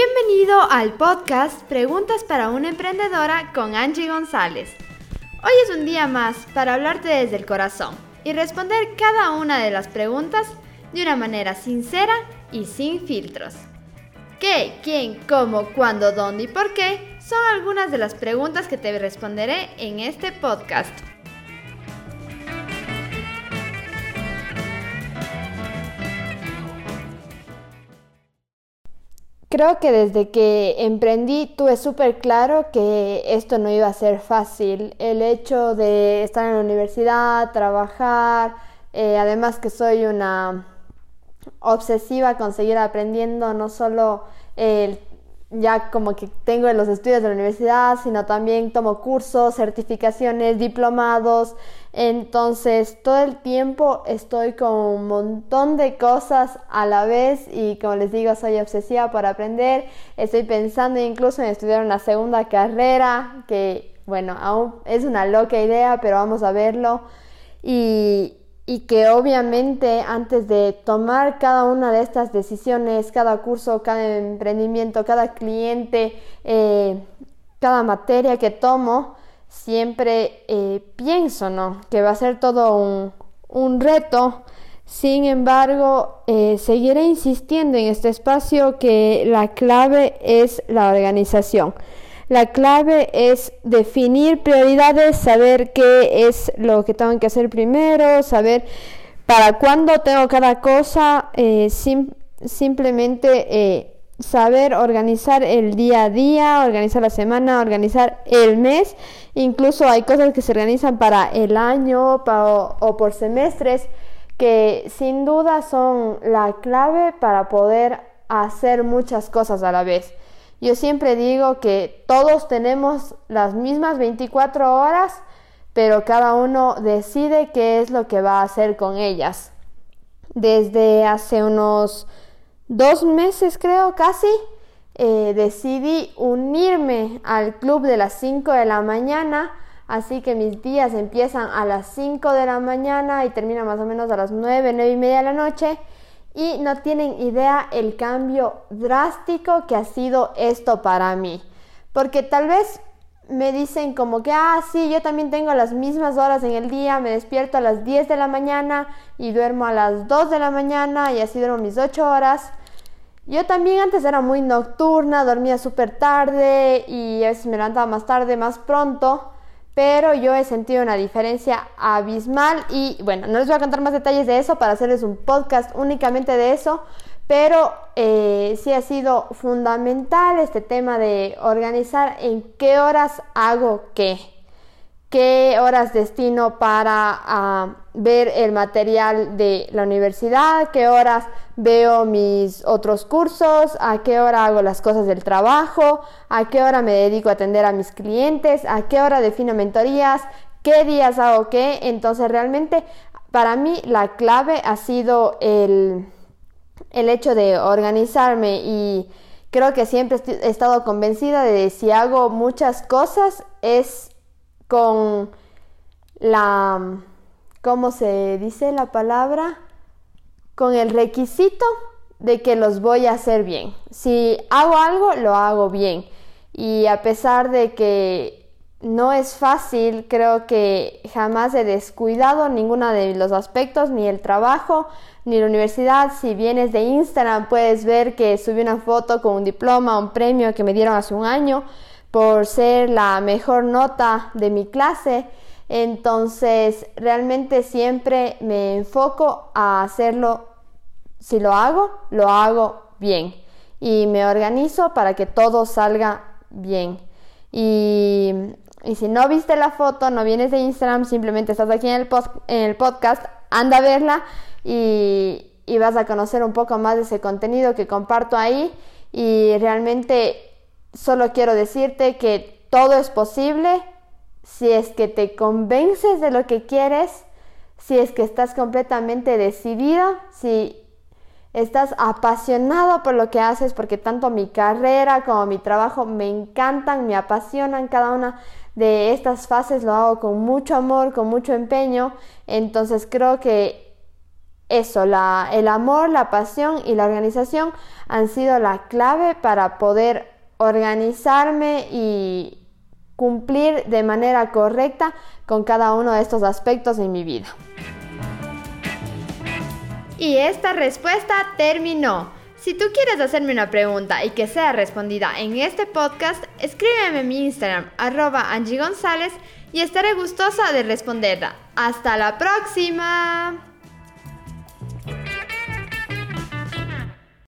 Bienvenido al podcast Preguntas para una emprendedora con Angie González. Hoy es un día más para hablarte desde el corazón y responder cada una de las preguntas de una manera sincera y sin filtros. ¿Qué, quién, cómo, cuándo, dónde y por qué? Son algunas de las preguntas que te responderé en este podcast. Creo que desde que emprendí tuve súper claro que esto no iba a ser fácil. El hecho de estar en la universidad, trabajar, eh, además que soy una obsesiva con seguir aprendiendo, no solo el ya como que tengo los estudios de la universidad, sino también tomo cursos, certificaciones, diplomados. Entonces, todo el tiempo estoy con un montón de cosas a la vez y como les digo, soy obsesiva por aprender. Estoy pensando incluso en estudiar una segunda carrera, que bueno, aún es una loca idea, pero vamos a verlo. Y, y que obviamente antes de tomar cada una de estas decisiones, cada curso, cada emprendimiento, cada cliente, eh, cada materia que tomo, siempre eh, pienso ¿no? que va a ser todo un, reto. Sin embargo, eh, seguiré insistiendo en este espacio que la clave es la organización. La clave es definir prioridades, saber qué es lo que tengo que hacer primero, saber para cuándo tengo cada cosa, eh, simplemente eh, saber organizar el día a día, organizar la semana, organizar el mes. Incluso hay cosas que se organizan para el año o por semestres que sin duda son la clave para poder hacer muchas cosas a la vez. Yo siempre digo que todos tenemos las mismas 24 horas, pero cada uno decide qué es lo que va a hacer con ellas. Desde hace unos dos meses creo casi, eh, decidí unirme al club de las 5 de la mañana, así que mis días empiezan a las 5 de la mañana y terminan más o menos a las 9, 9 y media de la noche y no tienen idea el cambio drástico que ha sido esto para mí. Porque tal vez me dicen como que, ah, sí, yo también tengo las mismas horas en el día, me despierto a las 10 de la mañana y duermo a las 2 de la mañana y así duermo mis 8 horas. Yo también antes era muy nocturna, dormía súper tarde y a veces me levantaba más tarde, más pronto pero yo he sentido una diferencia abismal y bueno, no les voy a contar más detalles de eso para hacerles un podcast únicamente de eso, pero eh, sí ha sido fundamental este tema de organizar en qué horas hago qué qué horas destino para ah, ver el material de la universidad, qué horas veo mis otros cursos, a qué hora hago las cosas del trabajo, a qué hora me dedico a atender a mis clientes, a qué hora defino mentorías, qué días hago qué. Entonces realmente para mí la clave ha sido el, el hecho de organizarme y creo que siempre he estado convencida de que si hago muchas cosas es con la, ¿cómo se dice la palabra? Con el requisito de que los voy a hacer bien. Si hago algo, lo hago bien. Y a pesar de que no es fácil, creo que jamás he descuidado ninguno de los aspectos, ni el trabajo, ni la universidad. Si vienes de Instagram, puedes ver que subí una foto con un diploma, un premio que me dieron hace un año por ser la mejor nota de mi clase. Entonces, realmente siempre me enfoco a hacerlo, si lo hago, lo hago bien. Y me organizo para que todo salga bien. Y, si no viste la foto, no vienes de Instagram, simplemente estás aquí en el, en el podcast, anda a verla y, y vas a conocer un poco más de ese contenido que comparto ahí. Y realmente Solo quiero decirte que todo es posible si es que te convences de lo que quieres, si es que estás completamente decidida, si estás apasionado por lo que haces, porque tanto mi carrera como mi trabajo me encantan, me apasionan, cada una de estas fases lo hago con mucho amor, con mucho empeño, entonces creo que eso, el amor, la pasión y la organización han sido la clave para poder organizarme y cumplir de manera correcta con cada uno de estos aspectos en mi vida. Y esta respuesta terminó. Si tú quieres hacerme una pregunta y que sea respondida en este podcast, escríbeme en mi Instagram, arroba Angie González, y estaré gustosa de responderla. ¡Hasta la próxima!